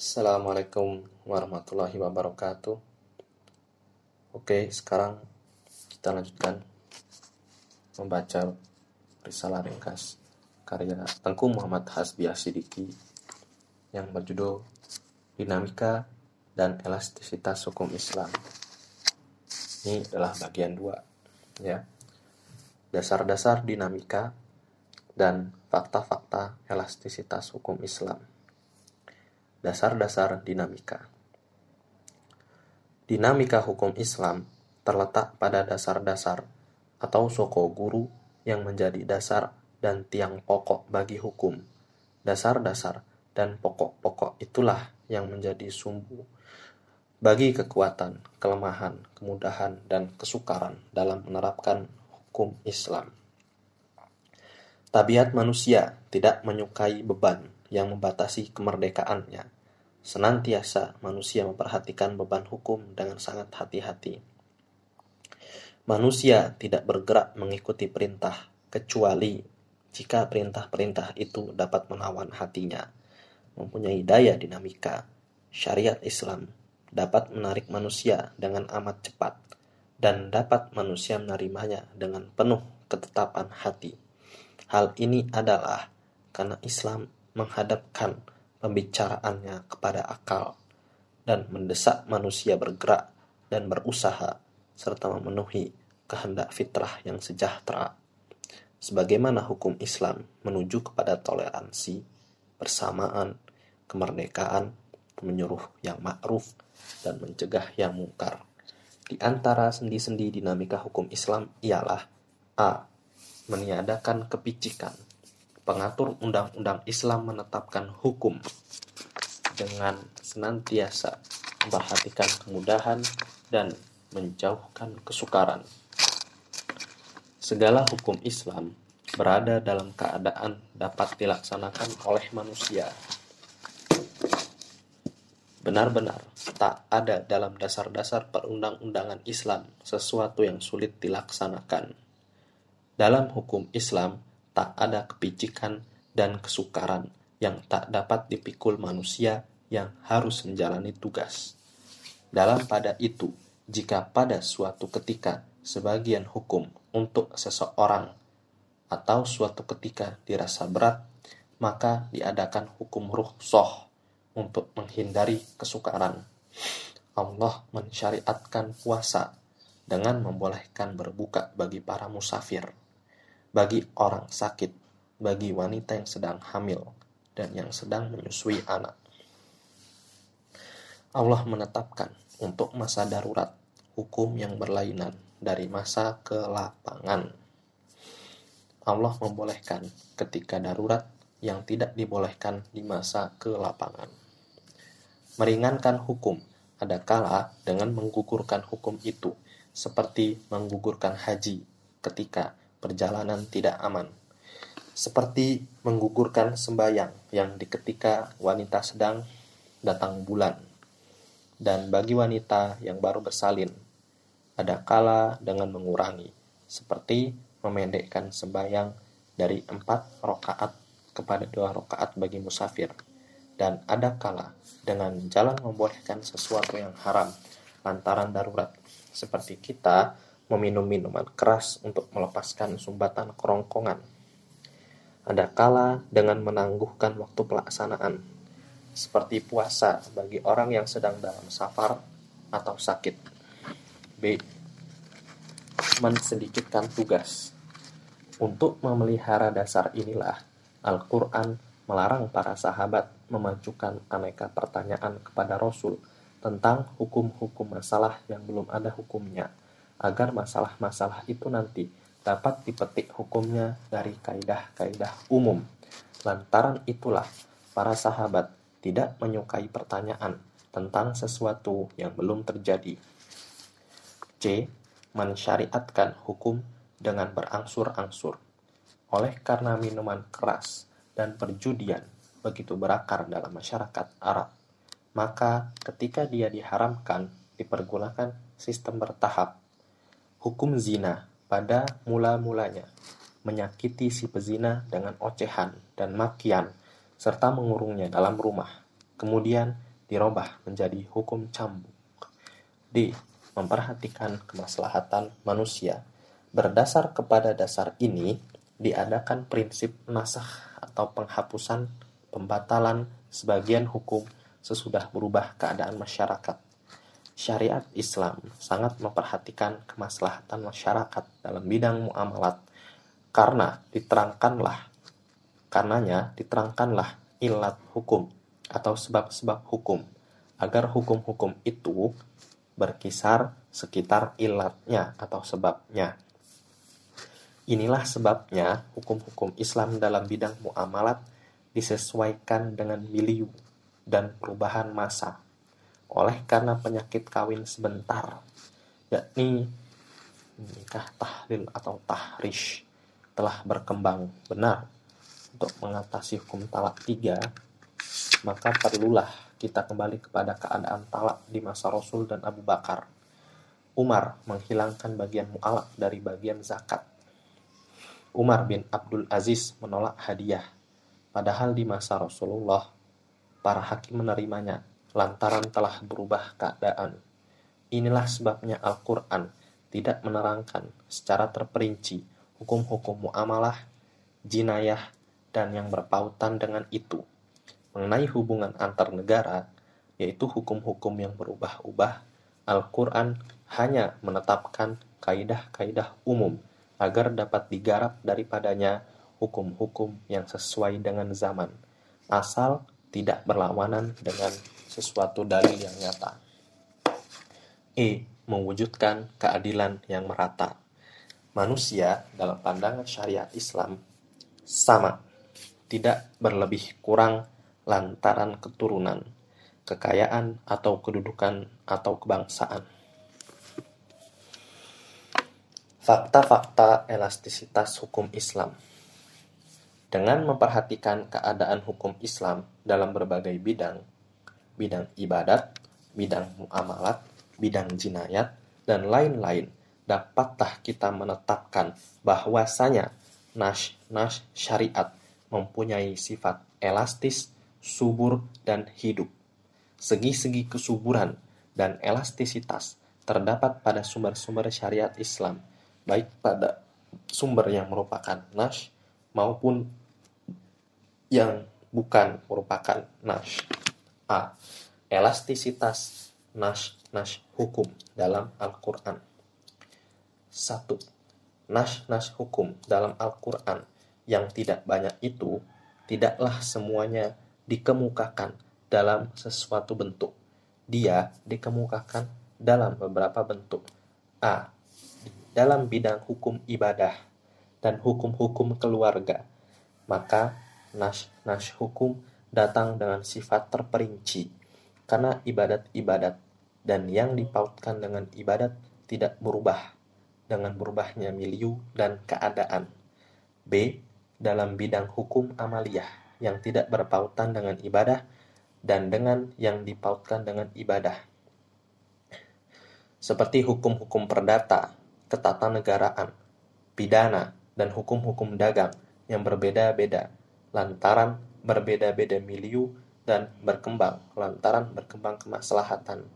Assalamualaikum warahmatullahi wabarakatuh. Oke, sekarang kita lanjutkan membaca risalah ringkas karya Tengku Muhammad Hasbiah Sidiki yang berjudul Dinamika dan Elastisitas Hukum Islam. Ini adalah bagian dua, ya. Dasar-dasar dinamika dan fakta-fakta elastisitas hukum Islam. Dasar-dasar dinamika. Dinamika hukum Islam terletak pada dasar-dasar atau soko guru yang menjadi dasar dan tiang pokok bagi hukum. Dasar-dasar dan pokok-pokok itulah yang menjadi sumbu bagi kekuatan, kelemahan, kemudahan, dan kesukaran dalam menerapkan hukum Islam. Tabiat manusia tidak menyukai beban yang membatasi kemerdekaannya. Senantiasa manusia memperhatikan beban hukum dengan sangat hati-hati. Manusia tidak bergerak mengikuti perintah, kecuali jika perintah-perintah itu dapat menawan hatinya. Mempunyai daya dinamika, syariat Islam dapat menarik manusia dengan amat cepat dan dapat manusia menerimanya dengan penuh ketetapan hati. Hal ini adalah karena Islam menghadapkan pembicaraannya kepada akal dan mendesak manusia bergerak dan berusaha serta memenuhi kehendak fitrah yang sejahtera. Sebagaimana hukum Islam menuju kepada toleransi, persamaan, kemerdekaan, menyuruh yang ma'ruf dan mencegah yang mungkar. Di antara sendi-sendi dinamika hukum Islam ialah A meniadakan kepicikan. Pengatur undang-undang Islam menetapkan hukum dengan senantiasa memperhatikan kemudahan dan menjauhkan kesukaran. Segala hukum Islam berada dalam keadaan dapat dilaksanakan oleh manusia. Benar-benar tak ada dalam dasar-dasar perundang-undangan Islam sesuatu yang sulit dilaksanakan dalam hukum Islam, tak ada kepicikan dan kesukaran yang tak dapat dipikul manusia yang harus menjalani tugas. Dalam pada itu, jika pada suatu ketika sebagian hukum untuk seseorang atau suatu ketika dirasa berat, maka diadakan hukum ruhsoh untuk menghindari kesukaran. Allah mensyariatkan puasa dengan membolehkan berbuka bagi para musafir bagi orang sakit, bagi wanita yang sedang hamil, dan yang sedang menyusui anak. Allah menetapkan untuk masa darurat hukum yang berlainan dari masa ke lapangan. Allah membolehkan ketika darurat yang tidak dibolehkan di masa ke lapangan. Meringankan hukum ada kala dengan menggugurkan hukum itu, seperti menggugurkan haji ketika perjalanan tidak aman. Seperti menggugurkan sembayang yang di ketika wanita sedang datang bulan. Dan bagi wanita yang baru bersalin, ada kala dengan mengurangi, seperti memendekkan sembayang dari empat rokaat kepada dua rokaat bagi musafir. Dan ada kala dengan jalan membolehkan sesuatu yang haram lantaran darurat, seperti kita meminum minuman keras untuk melepaskan sumbatan kerongkongan. Ada kala dengan menangguhkan waktu pelaksanaan, seperti puasa bagi orang yang sedang dalam safar atau sakit. B. Mensedikitkan tugas. Untuk memelihara dasar inilah, Al-Quran melarang para sahabat memajukan aneka pertanyaan kepada Rasul tentang hukum-hukum masalah yang belum ada hukumnya agar masalah-masalah itu nanti dapat dipetik hukumnya dari kaidah-kaidah umum. Lantaran itulah para sahabat tidak menyukai pertanyaan tentang sesuatu yang belum terjadi. C. Mensyariatkan hukum dengan berangsur-angsur. Oleh karena minuman keras dan perjudian begitu berakar dalam masyarakat Arab, maka ketika dia diharamkan dipergunakan sistem bertahap Hukum zina pada mula-mulanya menyakiti si pezina dengan ocehan dan makian serta mengurungnya dalam rumah. Kemudian dirubah menjadi hukum cambuk. D. Memperhatikan kemaslahatan manusia. Berdasar kepada dasar ini, diadakan prinsip nasah atau penghapusan pembatalan sebagian hukum sesudah berubah keadaan masyarakat. Syariat Islam sangat memperhatikan kemaslahatan masyarakat dalam bidang muamalat karena diterangkanlah karenanya diterangkanlah ilat hukum atau sebab-sebab hukum agar hukum-hukum itu berkisar sekitar ilatnya atau sebabnya. Inilah sebabnya hukum-hukum Islam dalam bidang muamalat disesuaikan dengan milieu dan perubahan masa. Oleh karena penyakit kawin sebentar, yakni nikah tahlil atau tahrish telah berkembang benar untuk mengatasi hukum talak tiga, maka perlulah kita kembali kepada keadaan talak di masa Rasul dan Abu Bakar. Umar menghilangkan bagian mu'alak dari bagian zakat. Umar bin Abdul Aziz menolak hadiah, padahal di masa Rasulullah para hakim menerimanya lantaran telah berubah keadaan. Inilah sebabnya Al-Quran tidak menerangkan secara terperinci hukum-hukum muamalah, jinayah, dan yang berpautan dengan itu. Mengenai hubungan antar negara, yaitu hukum-hukum yang berubah-ubah, Al-Quran hanya menetapkan kaidah-kaidah umum agar dapat digarap daripadanya hukum-hukum yang sesuai dengan zaman, asal tidak berlawanan dengan sesuatu dalil yang nyata. E. Mewujudkan keadilan yang merata. Manusia dalam pandangan syariat Islam sama, tidak berlebih kurang lantaran keturunan, kekayaan atau kedudukan atau kebangsaan. Fakta-fakta elastisitas hukum Islam dengan memperhatikan keadaan hukum Islam dalam berbagai bidang, bidang ibadat, bidang muamalat, bidang jinayat, dan lain-lain, dapatlah kita menetapkan bahwasanya nas-nas syariat mempunyai sifat elastis, subur, dan hidup. Segi-segi kesuburan dan elastisitas terdapat pada sumber-sumber syariat Islam, baik pada sumber yang merupakan nas maupun yang bukan merupakan nash. A. Elastisitas nash-nash hukum dalam Al-Quran. 1. Nash-nash hukum dalam Al-Quran yang tidak banyak itu tidaklah semuanya dikemukakan dalam sesuatu bentuk. Dia dikemukakan dalam beberapa bentuk. A. Dalam bidang hukum ibadah dan hukum-hukum keluarga. Maka nas-nas hukum datang dengan sifat terperinci karena ibadat-ibadat dan yang dipautkan dengan ibadat tidak berubah dengan berubahnya milieu dan keadaan. B. Dalam bidang hukum amaliyah yang tidak berpautan dengan ibadah dan dengan yang dipautkan dengan ibadah. Seperti hukum-hukum perdata, ketatanegaraan, pidana, dan hukum-hukum dagang yang berbeda-beda lantaran berbeda-beda milieu dan berkembang lantaran berkembang kemaslahatan.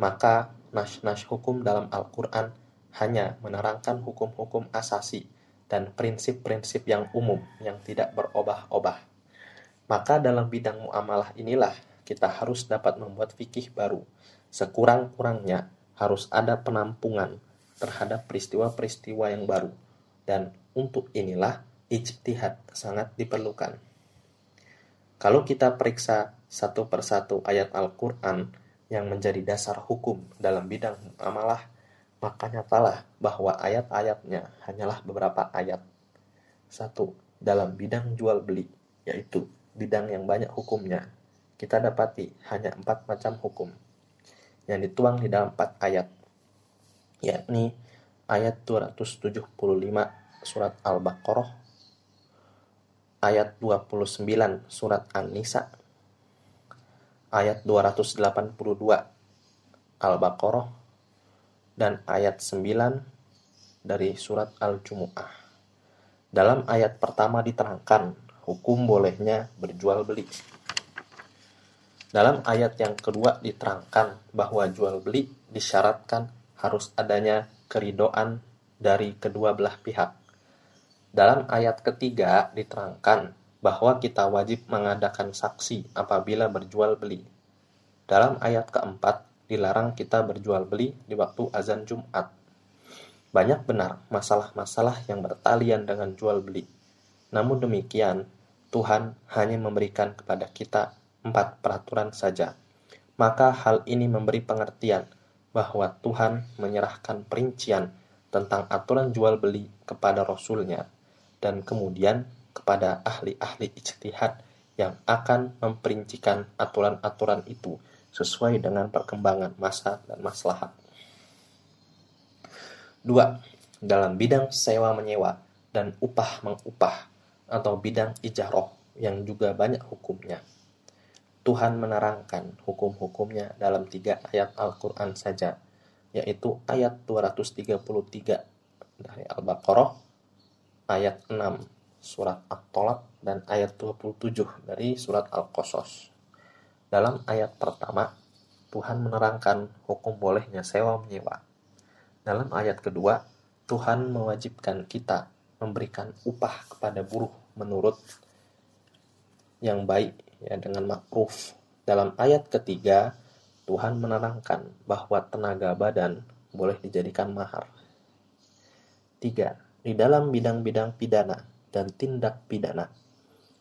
Maka nas-nas hukum dalam Al-Quran hanya menerangkan hukum-hukum asasi dan prinsip-prinsip yang umum yang tidak berubah-ubah. Maka dalam bidang muamalah inilah kita harus dapat membuat fikih baru. Sekurang-kurangnya harus ada penampungan terhadap peristiwa-peristiwa yang baru. Dan untuk inilah ijtihad sangat diperlukan. Kalau kita periksa satu persatu ayat Al-Quran yang menjadi dasar hukum dalam bidang amalah, maka nyatalah bahwa ayat-ayatnya hanyalah beberapa ayat. Satu, dalam bidang jual beli, yaitu bidang yang banyak hukumnya, kita dapati hanya empat macam hukum yang dituang di dalam empat ayat, yakni ayat 275 surat Al-Baqarah ayat 29 surat An-Nisa, ayat 282 Al-Baqarah, dan ayat 9 dari surat Al-Jumu'ah. Dalam ayat pertama diterangkan hukum bolehnya berjual beli. Dalam ayat yang kedua diterangkan bahwa jual beli disyaratkan harus adanya keridoan dari kedua belah pihak. Dalam ayat ketiga diterangkan bahwa kita wajib mengadakan saksi apabila berjual beli. Dalam ayat keempat dilarang kita berjual beli di waktu azan Jumat. Banyak benar masalah-masalah yang bertalian dengan jual beli. Namun demikian, Tuhan hanya memberikan kepada kita empat peraturan saja. Maka hal ini memberi pengertian bahwa Tuhan menyerahkan perincian tentang aturan jual beli kepada Rasulnya dan kemudian kepada ahli-ahli ijtihad yang akan memperincikan aturan-aturan itu sesuai dengan perkembangan masa dan maslahat. 2. Dalam bidang sewa menyewa dan upah mengupah atau bidang ijaroh yang juga banyak hukumnya. Tuhan menerangkan hukum-hukumnya dalam tiga ayat Al-Quran saja, yaitu ayat 233 dari Al-Baqarah, ayat 6 surat At-Tolak, dan ayat 27 dari surat Al-Qasas. Dalam ayat pertama, Tuhan menerangkan hukum bolehnya sewa menyewa. Dalam ayat kedua, Tuhan mewajibkan kita memberikan upah kepada buruh menurut yang baik ya dengan makruf. Dalam ayat ketiga, Tuhan menerangkan bahwa tenaga badan boleh dijadikan mahar. Tiga, di dalam bidang-bidang pidana dan tindak pidana,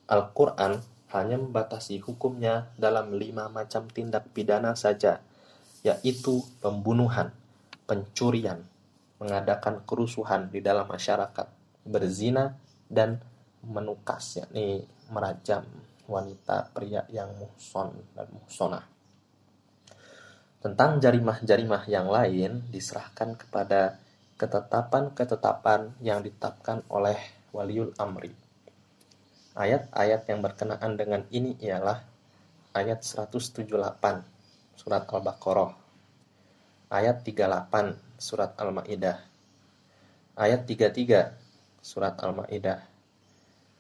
Al-Quran hanya membatasi hukumnya dalam lima macam tindak pidana saja, yaitu pembunuhan, pencurian, mengadakan kerusuhan di dalam masyarakat, berzina, dan menukas, yakni merajam wanita pria yang muhson dan muhsonah. Tentang jarimah-jarimah yang lain diserahkan kepada ketetapan-ketetapan yang ditetapkan oleh waliul amri. Ayat-ayat yang berkenaan dengan ini ialah ayat 178 surat Al-Baqarah, ayat 38 surat Al-Maidah, ayat 33 surat Al-Maidah,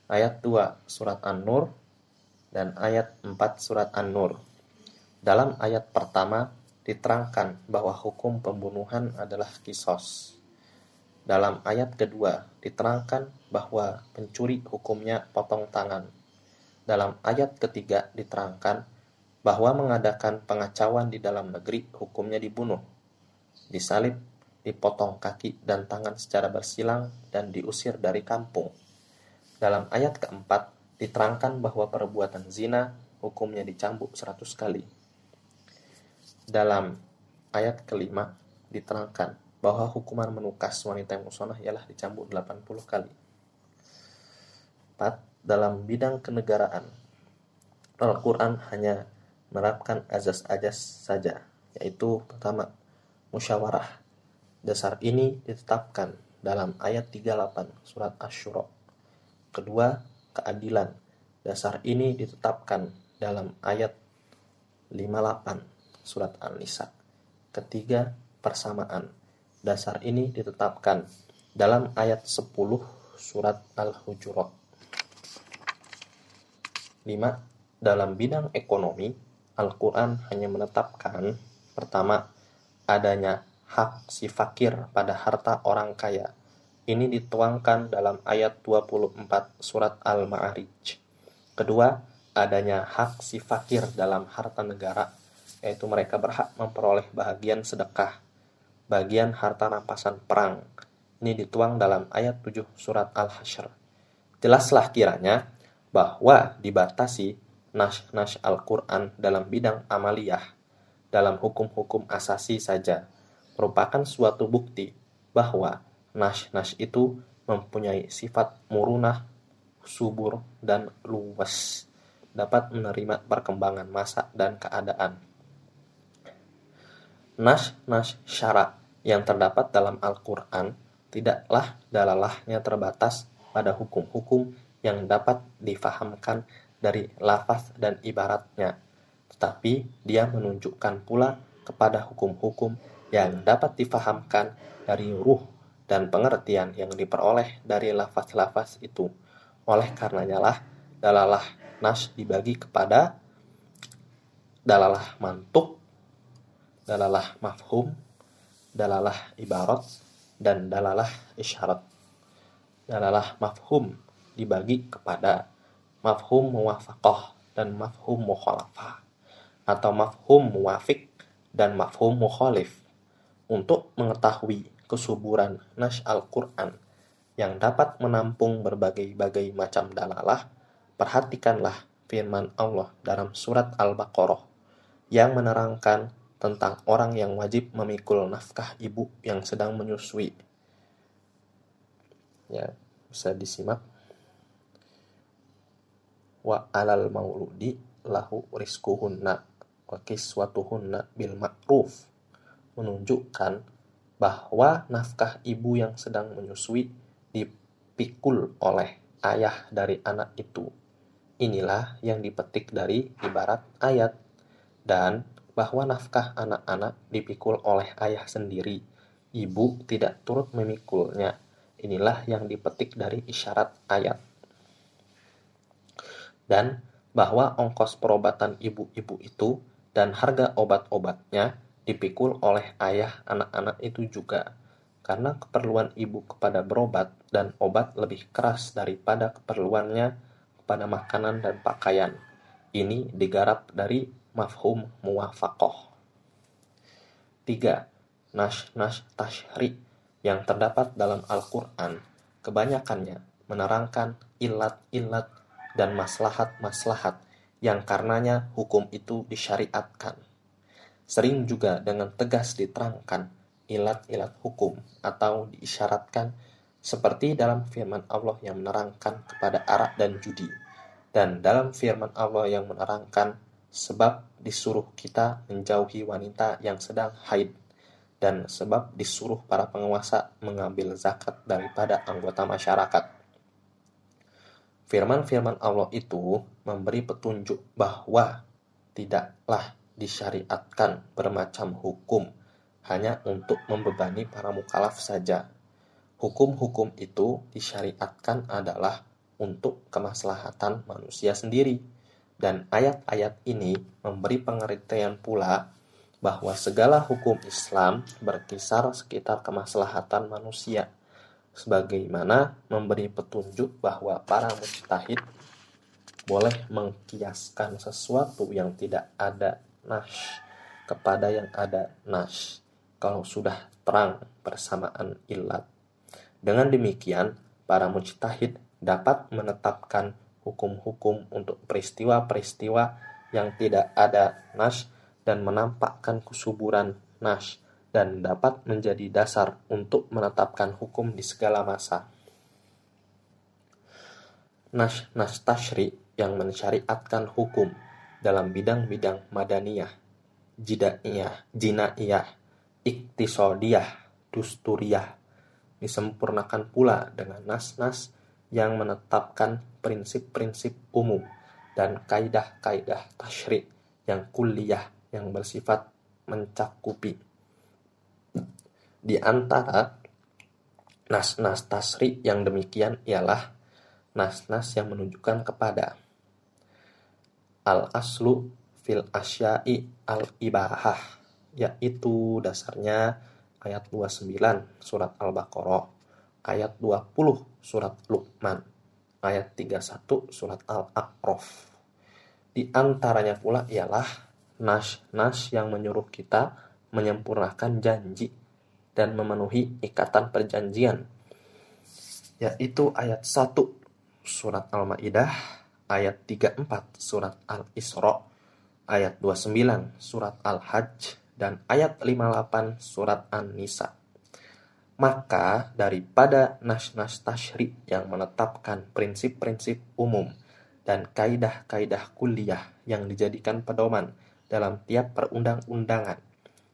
ayat 2 surat An-Nur dan ayat 4 surat An-Nur. Dalam ayat pertama diterangkan bahwa hukum pembunuhan adalah kisos. Dalam ayat kedua diterangkan bahwa pencuri hukumnya potong tangan. Dalam ayat ketiga diterangkan bahwa mengadakan pengacauan di dalam negeri hukumnya dibunuh, disalib, dipotong kaki dan tangan secara bersilang, dan diusir dari kampung. Dalam ayat keempat diterangkan bahwa perbuatan zina hukumnya dicambuk 100 kali. Dalam ayat kelima diterangkan bahwa hukuman menukas wanita yang musonah ialah dicambuk 80 kali. 4. Dalam bidang kenegaraan, Al-Quran hanya menerapkan azas-azas saja, yaitu pertama, musyawarah. Dasar ini ditetapkan dalam ayat 38 surat Ash-Shura. Kedua, keadilan. Dasar ini ditetapkan dalam ayat 58 surat An-Nisa. Ketiga, persamaan. Dasar ini ditetapkan dalam ayat 10 surat Al-Hujurat. 5. Dalam bidang ekonomi, Al-Quran hanya menetapkan pertama, adanya hak si fakir pada harta orang kaya ini dituangkan dalam ayat 24 surat Al-Ma'arij. Kedua, adanya hak si fakir dalam harta negara, yaitu mereka berhak memperoleh bahagian sedekah, bagian harta rampasan perang. Ini dituang dalam ayat 7 surat Al-Hasyr. Jelaslah kiranya bahwa dibatasi nash-nash Al-Quran dalam bidang amaliyah, dalam hukum-hukum asasi saja, merupakan suatu bukti bahwa Nash-nash itu mempunyai sifat murunah, subur, dan luas. Dapat menerima perkembangan masa dan keadaan. Nash-nash syarat yang terdapat dalam Al-Quran tidaklah dalalahnya terbatas pada hukum-hukum yang dapat difahamkan dari lafaz dan ibaratnya, tetapi dia menunjukkan pula kepada hukum-hukum yang dapat difahamkan dari ruh dan pengertian yang diperoleh dari lafaz-lafaz itu. Oleh karenanya lah, dalalah nas dibagi kepada dalalah mantuk, dalalah mafhum, dalalah ibarat, dan dalalah isyarat. Dalalah mafhum dibagi kepada mafhum muwafaqah dan mafhum mukhalafah atau mafhum muwafiq dan mafhum mukhalif untuk mengetahui kesuburan nas Al-Quran yang dapat menampung berbagai-bagai macam dalalah, perhatikanlah firman Allah dalam surat Al-Baqarah yang menerangkan tentang orang yang wajib memikul nafkah ibu yang sedang menyusui. Ya, bisa disimak. Wa alal mauludi lahu rizkuhunna wa kiswatuhunna bil ma'ruf menunjukkan bahwa nafkah ibu yang sedang menyusui dipikul oleh ayah dari anak itu. Inilah yang dipetik dari ibarat ayat dan bahwa nafkah anak-anak dipikul oleh ayah sendiri. Ibu tidak turut memikulnya. Inilah yang dipetik dari isyarat ayat. Dan bahwa ongkos perobatan ibu-ibu itu dan harga obat-obatnya dipikul oleh ayah anak-anak itu juga, karena keperluan ibu kepada berobat dan obat lebih keras daripada keperluannya kepada makanan dan pakaian. Ini digarap dari mafhum muwafaqoh. 3. Nash-nash tashri yang terdapat dalam Al-Quran kebanyakannya menerangkan ilat-ilat dan maslahat-maslahat yang karenanya hukum itu disyariatkan sering juga dengan tegas diterangkan ilat-ilat hukum atau diisyaratkan seperti dalam firman Allah yang menerangkan kepada arak dan judi dan dalam firman Allah yang menerangkan sebab disuruh kita menjauhi wanita yang sedang haid dan sebab disuruh para penguasa mengambil zakat daripada anggota masyarakat. Firman-firman Allah itu memberi petunjuk bahwa tidaklah disyariatkan bermacam hukum hanya untuk membebani para mukalaf saja. Hukum-hukum itu disyariatkan adalah untuk kemaslahatan manusia sendiri. Dan ayat-ayat ini memberi pengertian pula bahwa segala hukum Islam berkisar sekitar kemaslahatan manusia. Sebagaimana memberi petunjuk bahwa para mujtahid boleh mengkiaskan sesuatu yang tidak ada nash kepada yang ada nash kalau sudah terang persamaan ilat. Dengan demikian, para mujtahid dapat menetapkan hukum-hukum untuk peristiwa-peristiwa yang tidak ada nash dan menampakkan kesuburan nash dan dapat menjadi dasar untuk menetapkan hukum di segala masa. Nash Nash Tashri yang mensyariatkan hukum dalam bidang-bidang madaniyah, jidaiyah, jinaiyah, iktisodiyah, dusturiyah, disempurnakan pula dengan nas-nas yang menetapkan prinsip-prinsip umum dan kaidah-kaidah tasyri yang kuliah yang bersifat mencakupi. Di antara nas-nas tasri yang demikian ialah nas-nas yang menunjukkan kepada al aslu fil asyai al ibahah yaitu dasarnya ayat 29 surat Al-Baqarah, ayat 20 surat Luqman, ayat 31 surat Al-A'raf. Di antaranya pula ialah nas-nas yang menyuruh kita menyempurnakan janji dan memenuhi ikatan perjanjian yaitu ayat 1 surat Al-Maidah ayat 34 surat Al-Isra, ayat 29 surat Al-Hajj, dan ayat 58 surat An-Nisa. Maka daripada nas-nas tashri yang menetapkan prinsip-prinsip umum dan kaidah-kaidah kuliah yang dijadikan pedoman dalam tiap perundang-undangan,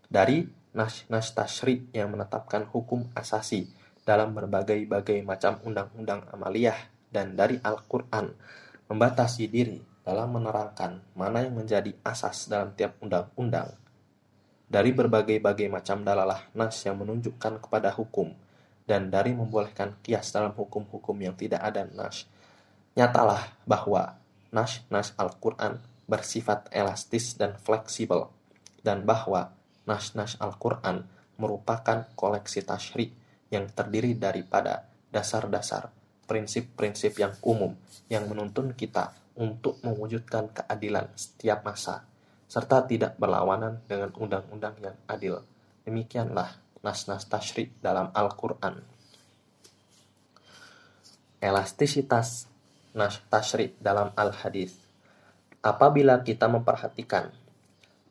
dari nas-nas tashri yang menetapkan hukum asasi dalam berbagai-bagai macam undang-undang amaliyah dan dari Al-Quran membatasi diri dalam menerangkan mana yang menjadi asas dalam tiap undang-undang dari berbagai-bagai macam dalalah nas yang menunjukkan kepada hukum dan dari membolehkan kias dalam hukum-hukum yang tidak ada nas. Nyatalah bahwa nas-nas Al-Quran bersifat elastis dan fleksibel, dan bahwa nas-nas Al-Quran merupakan koleksi tashri yang terdiri daripada dasar-dasar, prinsip-prinsip yang umum yang menuntun kita untuk mewujudkan keadilan setiap masa, serta tidak berlawanan dengan undang-undang yang adil. Demikianlah nas-nas tashri dalam Al-Quran. Elastisitas nas tashri dalam Al-Hadis Apabila kita memperhatikan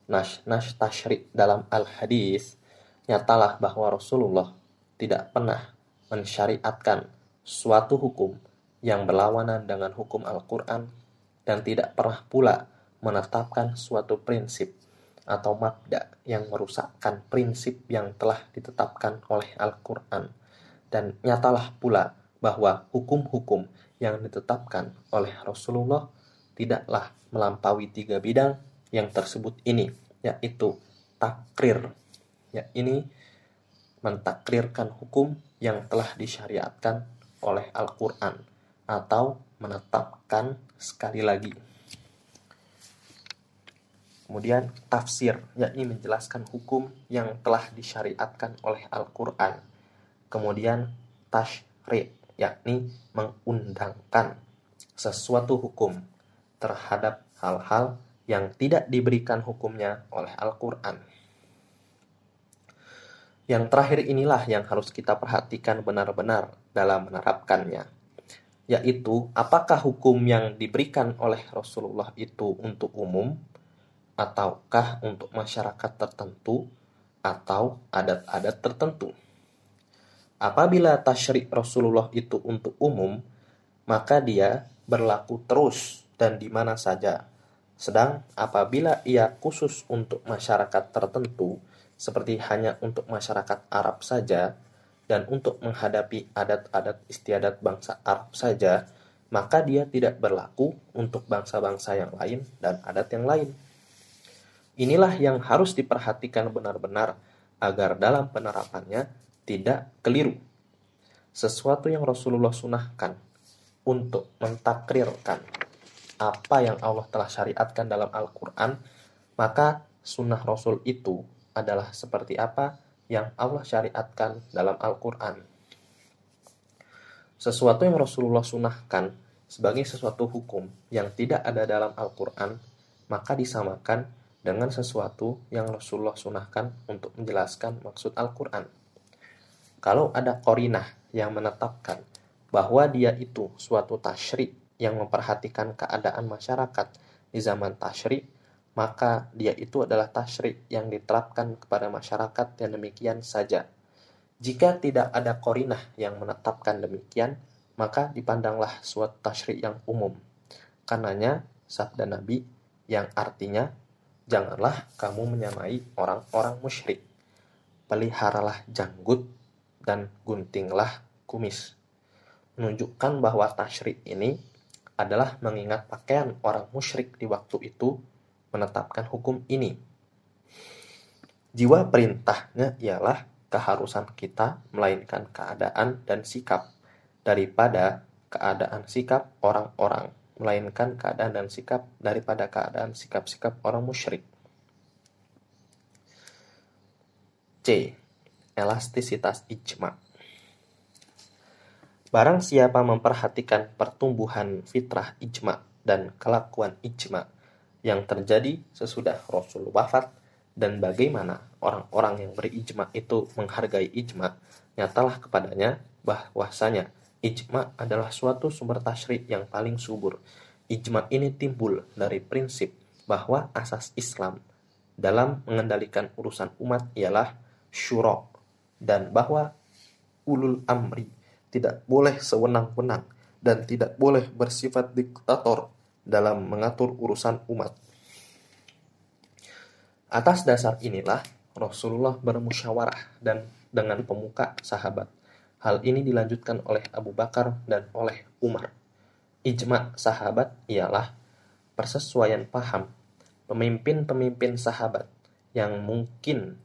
nas-nas tashri dalam Al-Hadis, nyatalah bahwa Rasulullah tidak pernah mensyariatkan suatu hukum yang berlawanan dengan hukum Al-Quran dan tidak pernah pula menetapkan suatu prinsip atau mabda yang merusakkan prinsip yang telah ditetapkan oleh Al-Quran. Dan nyatalah pula bahwa hukum-hukum yang ditetapkan oleh Rasulullah tidaklah melampaui tiga bidang yang tersebut ini, yaitu takrir. Ya, ini mentakrirkan hukum yang telah disyariatkan oleh Al-Quran atau menetapkan sekali lagi. Kemudian tafsir, yakni menjelaskan hukum yang telah disyariatkan oleh Al-Quran. Kemudian tashri, yakni mengundangkan sesuatu hukum terhadap hal-hal yang tidak diberikan hukumnya oleh Al-Quran. Yang terakhir inilah yang harus kita perhatikan benar-benar dalam menerapkannya, yaitu apakah hukum yang diberikan oleh Rasulullah itu untuk umum, ataukah untuk masyarakat tertentu, atau adat-adat tertentu. Apabila tasyrik Rasulullah itu untuk umum, maka dia berlaku terus dan di mana saja. Sedang apabila ia khusus untuk masyarakat tertentu, seperti hanya untuk masyarakat Arab saja, dan untuk menghadapi adat-adat istiadat bangsa Arab saja, maka dia tidak berlaku untuk bangsa-bangsa yang lain dan adat yang lain. Inilah yang harus diperhatikan benar-benar agar dalam penerapannya tidak keliru. Sesuatu yang Rasulullah sunahkan untuk mentakrirkan apa yang Allah telah syariatkan dalam Al-Quran, maka sunnah Rasul itu adalah seperti apa yang Allah syariatkan dalam Al-Quran. Sesuatu yang Rasulullah sunahkan sebagai sesuatu hukum yang tidak ada dalam Al-Quran, maka disamakan dengan sesuatu yang Rasulullah sunahkan untuk menjelaskan maksud Al-Quran. Kalau ada korinah yang menetapkan bahwa dia itu suatu tasyrik yang memperhatikan keadaan masyarakat di zaman tasyrik, maka dia itu adalah tasyrik yang diterapkan kepada masyarakat yang demikian saja. Jika tidak ada korinah yang menetapkan demikian, maka dipandanglah suatu tasyrik yang umum. Karenanya, sabda Nabi yang artinya, janganlah kamu menyamai orang-orang musyrik. Peliharalah janggut dan guntinglah kumis. Menunjukkan bahwa tasyrik ini adalah mengingat pakaian orang musyrik di waktu itu menetapkan hukum ini. Jiwa perintahnya ialah keharusan kita melainkan keadaan dan sikap daripada keadaan sikap orang-orang, melainkan keadaan dan sikap daripada keadaan sikap-sikap orang musyrik. C. Elastisitas ijma' Barang siapa memperhatikan pertumbuhan fitrah ijma dan kelakuan ijma yang terjadi sesudah Rasul wafat dan bagaimana orang-orang yang berijma itu menghargai ijma, nyatalah kepadanya bahwasanya ijma adalah suatu sumber tasyrik yang paling subur. Ijma ini timbul dari prinsip bahwa asas Islam dalam mengendalikan urusan umat ialah syurok dan bahwa ulul amri tidak boleh sewenang-wenang dan tidak boleh bersifat diktator dalam mengatur urusan umat. Atas dasar inilah Rasulullah bermusyawarah dan dengan pemuka sahabat. Hal ini dilanjutkan oleh Abu Bakar dan oleh Umar. Ijma sahabat ialah persesuaian paham pemimpin-pemimpin sahabat yang mungkin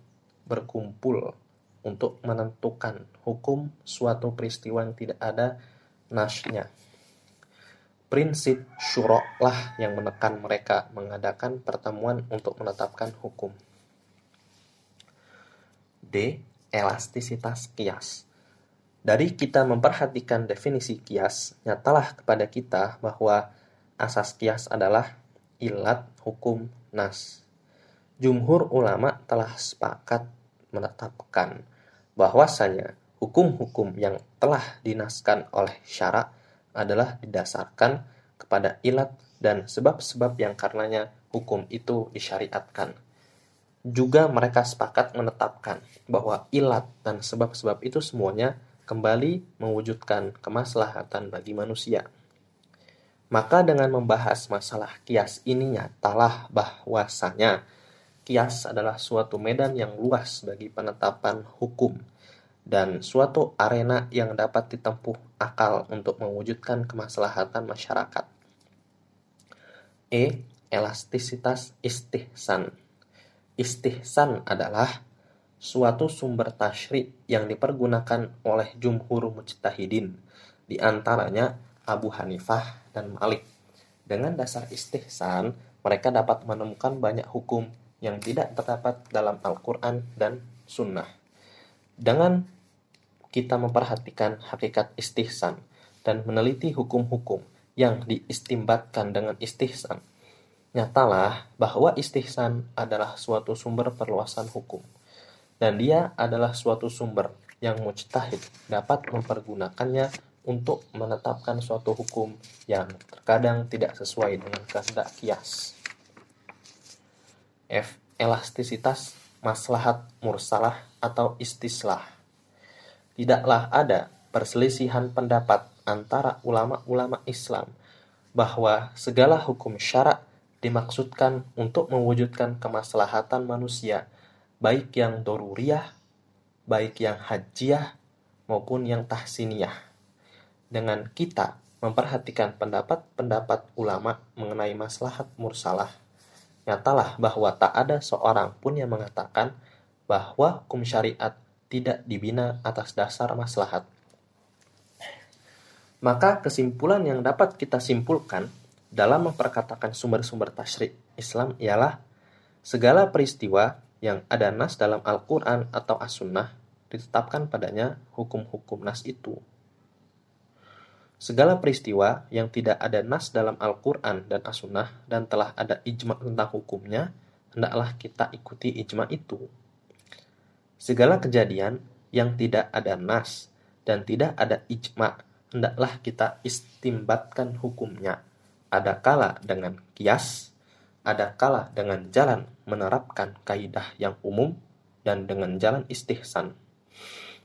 berkumpul untuk menentukan hukum suatu peristiwa yang tidak ada nasnya. prinsip syuro lah yang menekan mereka mengadakan pertemuan untuk menetapkan hukum. D. Elastisitas kias. Dari kita memperhatikan definisi kias, nyatalah kepada kita bahwa asas kias adalah ilat hukum nas. Jumhur ulama telah sepakat menetapkan bahwasanya hukum-hukum yang telah dinaskan oleh syarak adalah didasarkan kepada ilat dan sebab-sebab yang karenanya hukum itu disyariatkan. Juga mereka sepakat menetapkan bahwa ilat dan sebab-sebab itu semuanya kembali mewujudkan kemaslahatan bagi manusia. Maka dengan membahas masalah kias ini nyatalah bahwasanya kias adalah suatu medan yang luas bagi penetapan hukum dan suatu arena yang dapat ditempuh akal untuk mewujudkan kemaslahatan masyarakat. E. Elastisitas istihsan. Istihsan adalah suatu sumber tasyri yang dipergunakan oleh jumhur mujtahidin, di antaranya Abu Hanifah dan Malik. Dengan dasar istihsan, mereka dapat menemukan banyak hukum yang tidak terdapat dalam Al-Quran dan Sunnah. Dengan kita memperhatikan hakikat istihsan dan meneliti hukum-hukum yang diistimbatkan dengan istihsan, nyatalah bahwa istihsan adalah suatu sumber perluasan hukum, dan dia adalah suatu sumber yang mujtahid dapat mempergunakannya untuk menetapkan suatu hukum yang terkadang tidak sesuai dengan kehendak kias. F. Elastisitas maslahat mursalah atau istislah tidaklah ada perselisihan pendapat antara ulama-ulama Islam bahwa segala hukum syarak dimaksudkan untuk mewujudkan kemaslahatan manusia, baik yang doruriyah, baik yang hajiah, maupun yang tahsiniyah. Dengan kita memperhatikan pendapat-pendapat ulama mengenai maslahat mursalah, nyatalah bahwa tak ada seorang pun yang mengatakan bahwa hukum syariat tidak dibina atas dasar maslahat. Maka kesimpulan yang dapat kita simpulkan dalam memperkatakan sumber-sumber tasyrik Islam ialah segala peristiwa yang ada nas dalam Al-Quran atau As-Sunnah ditetapkan padanya hukum-hukum nas itu. Segala peristiwa yang tidak ada nas dalam Al-Quran dan As-Sunnah dan telah ada ijma tentang hukumnya, hendaklah kita ikuti ijma itu. Segala kejadian yang tidak ada nas dan tidak ada ijma, hendaklah kita istimbatkan hukumnya. Ada kala dengan kias, ada kala dengan jalan menerapkan kaidah yang umum, dan dengan jalan istihsan.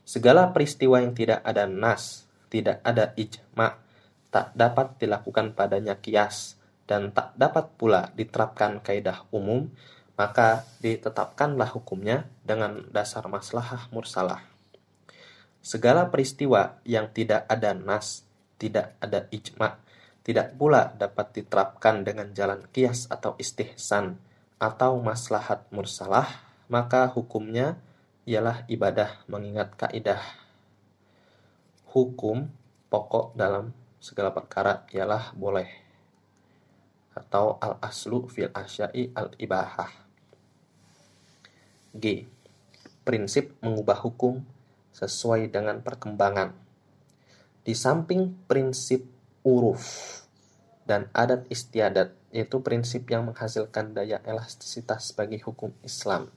Segala peristiwa yang tidak ada nas, tidak ada ijma, tak dapat dilakukan padanya kias, dan tak dapat pula diterapkan kaidah umum, maka ditetapkanlah hukumnya dengan dasar maslahah mursalah. Segala peristiwa yang tidak ada nas, tidak ada ijma, tidak pula dapat diterapkan dengan jalan kias atau istihsan atau maslahat mursalah, maka hukumnya ialah ibadah mengingat kaidah. Hukum pokok dalam segala perkara ialah boleh atau al-aslu fil asyai al-ibahah. G. Prinsip mengubah hukum sesuai dengan perkembangan. Di samping prinsip uruf dan adat istiadat, yaitu prinsip yang menghasilkan daya elastisitas bagi hukum Islam.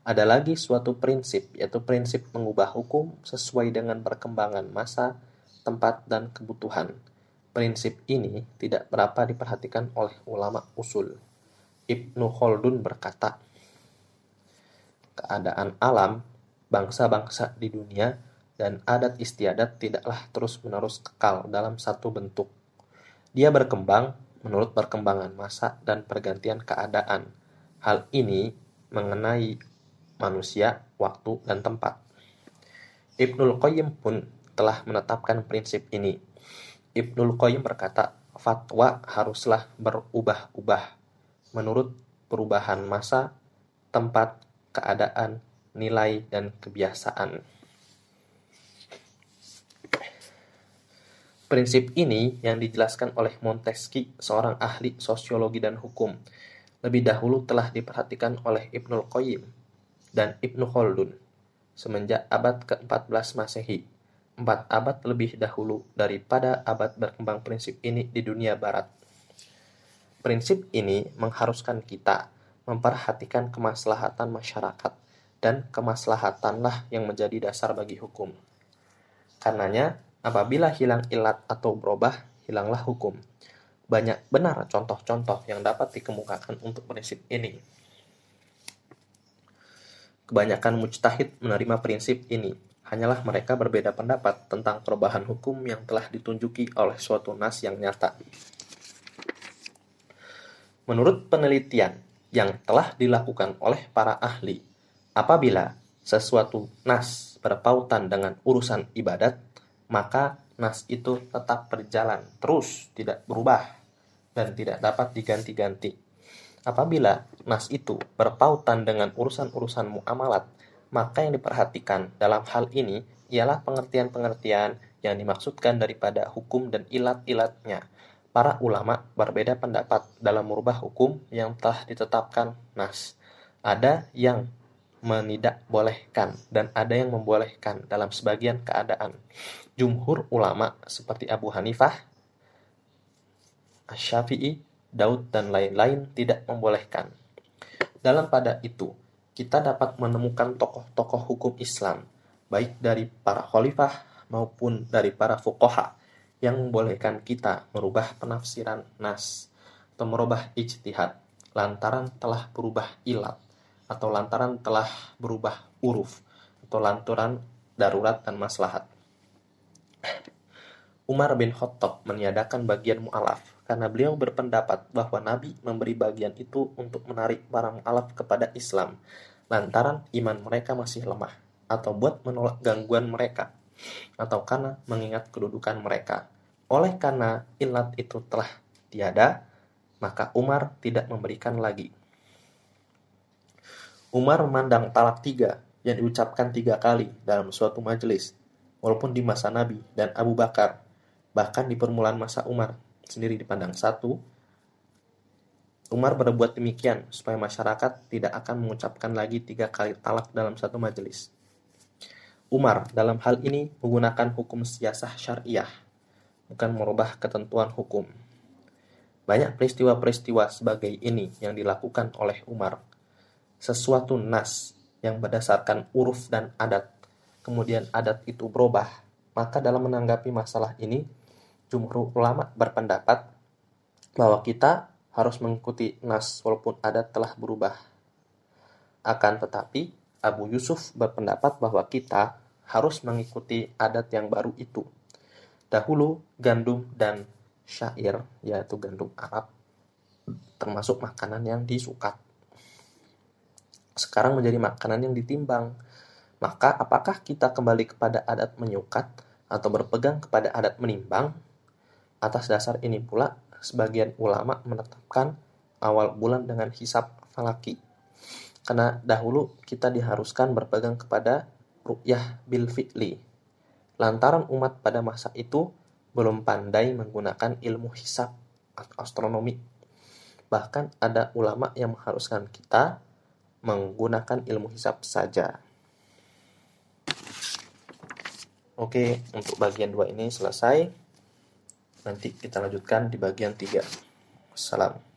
Ada lagi suatu prinsip, yaitu prinsip mengubah hukum sesuai dengan perkembangan masa, tempat, dan kebutuhan. Prinsip ini tidak berapa diperhatikan oleh ulama usul. Ibnu Khaldun berkata, keadaan alam, bangsa-bangsa di dunia, dan adat istiadat tidaklah terus-menerus kekal dalam satu bentuk. Dia berkembang menurut perkembangan masa dan pergantian keadaan. Hal ini mengenai manusia, waktu, dan tempat. Ibnul Qayyim pun telah menetapkan prinsip ini. Ibnul Qayyim berkata, fatwa haruslah berubah-ubah menurut perubahan masa, tempat, keadaan, nilai, dan kebiasaan. Prinsip ini yang dijelaskan oleh Montesquieu, seorang ahli sosiologi dan hukum, lebih dahulu telah diperhatikan oleh Ibnul Qayyim dan Ibnu Khaldun semenjak abad ke-14 Masehi, empat abad lebih dahulu daripada abad berkembang prinsip ini di dunia barat. Prinsip ini mengharuskan kita memperhatikan kemaslahatan masyarakat dan kemaslahatanlah yang menjadi dasar bagi hukum. Karenanya, Apabila hilang ilat atau berubah, hilanglah hukum. Banyak benar contoh-contoh yang dapat dikemukakan untuk prinsip ini. Kebanyakan mujtahid menerima prinsip ini. Hanyalah mereka berbeda pendapat tentang perubahan hukum yang telah ditunjuki oleh suatu nas yang nyata. Menurut penelitian yang telah dilakukan oleh para ahli, apabila sesuatu nas berpautan dengan urusan ibadat, maka nas itu tetap berjalan terus, tidak berubah, dan tidak dapat diganti-ganti. Apabila nas itu berpautan dengan urusan-urusan muamalat, maka yang diperhatikan dalam hal ini ialah pengertian-pengertian yang dimaksudkan daripada hukum dan ilat-ilatnya. Para ulama berbeda pendapat dalam merubah hukum yang telah ditetapkan nas. Ada yang menidak bolehkan dan ada yang membolehkan dalam sebagian keadaan. Jumhur ulama seperti Abu Hanifah, Asy-Syafi'i, Daud dan lain-lain tidak membolehkan. Dalam pada itu, kita dapat menemukan tokoh-tokoh hukum Islam, baik dari para khalifah maupun dari para fuqaha yang membolehkan kita merubah penafsiran nas atau merubah ijtihad lantaran telah berubah ilat atau lantaran telah berubah uruf atau lantaran darurat dan maslahat. Umar bin Khattab meniadakan bagian mu'alaf karena beliau berpendapat bahwa Nabi memberi bagian itu untuk menarik para mu'alaf kepada Islam lantaran iman mereka masih lemah atau buat menolak gangguan mereka atau karena mengingat kedudukan mereka. Oleh karena ilat itu telah tiada, maka Umar tidak memberikan lagi Umar memandang talak tiga yang diucapkan tiga kali dalam suatu majelis, walaupun di masa Nabi dan Abu Bakar, bahkan di permulaan masa Umar sendiri dipandang satu, Umar berbuat demikian supaya masyarakat tidak akan mengucapkan lagi tiga kali talak dalam satu majelis. Umar dalam hal ini menggunakan hukum siasah syariah, bukan merubah ketentuan hukum. Banyak peristiwa-peristiwa sebagai ini yang dilakukan oleh Umar sesuatu nas yang berdasarkan uruf dan adat, kemudian adat itu berubah, maka dalam menanggapi masalah ini, jumhur ulama berpendapat bahwa kita harus mengikuti nas walaupun adat telah berubah. Akan tetapi, Abu Yusuf berpendapat bahwa kita harus mengikuti adat yang baru itu. Dahulu, gandum dan syair, yaitu gandum Arab, termasuk makanan yang disukat sekarang menjadi makanan yang ditimbang. Maka apakah kita kembali kepada adat menyukat atau berpegang kepada adat menimbang? Atas dasar ini pula, sebagian ulama menetapkan awal bulan dengan hisap falaki. Karena dahulu kita diharuskan berpegang kepada ru'yah bil fi'li. Lantaran umat pada masa itu belum pandai menggunakan ilmu hisap atau astronomi. Bahkan ada ulama yang mengharuskan kita menggunakan ilmu hisap saja. Oke, untuk bagian 2 ini selesai. Nanti kita lanjutkan di bagian 3. Salam.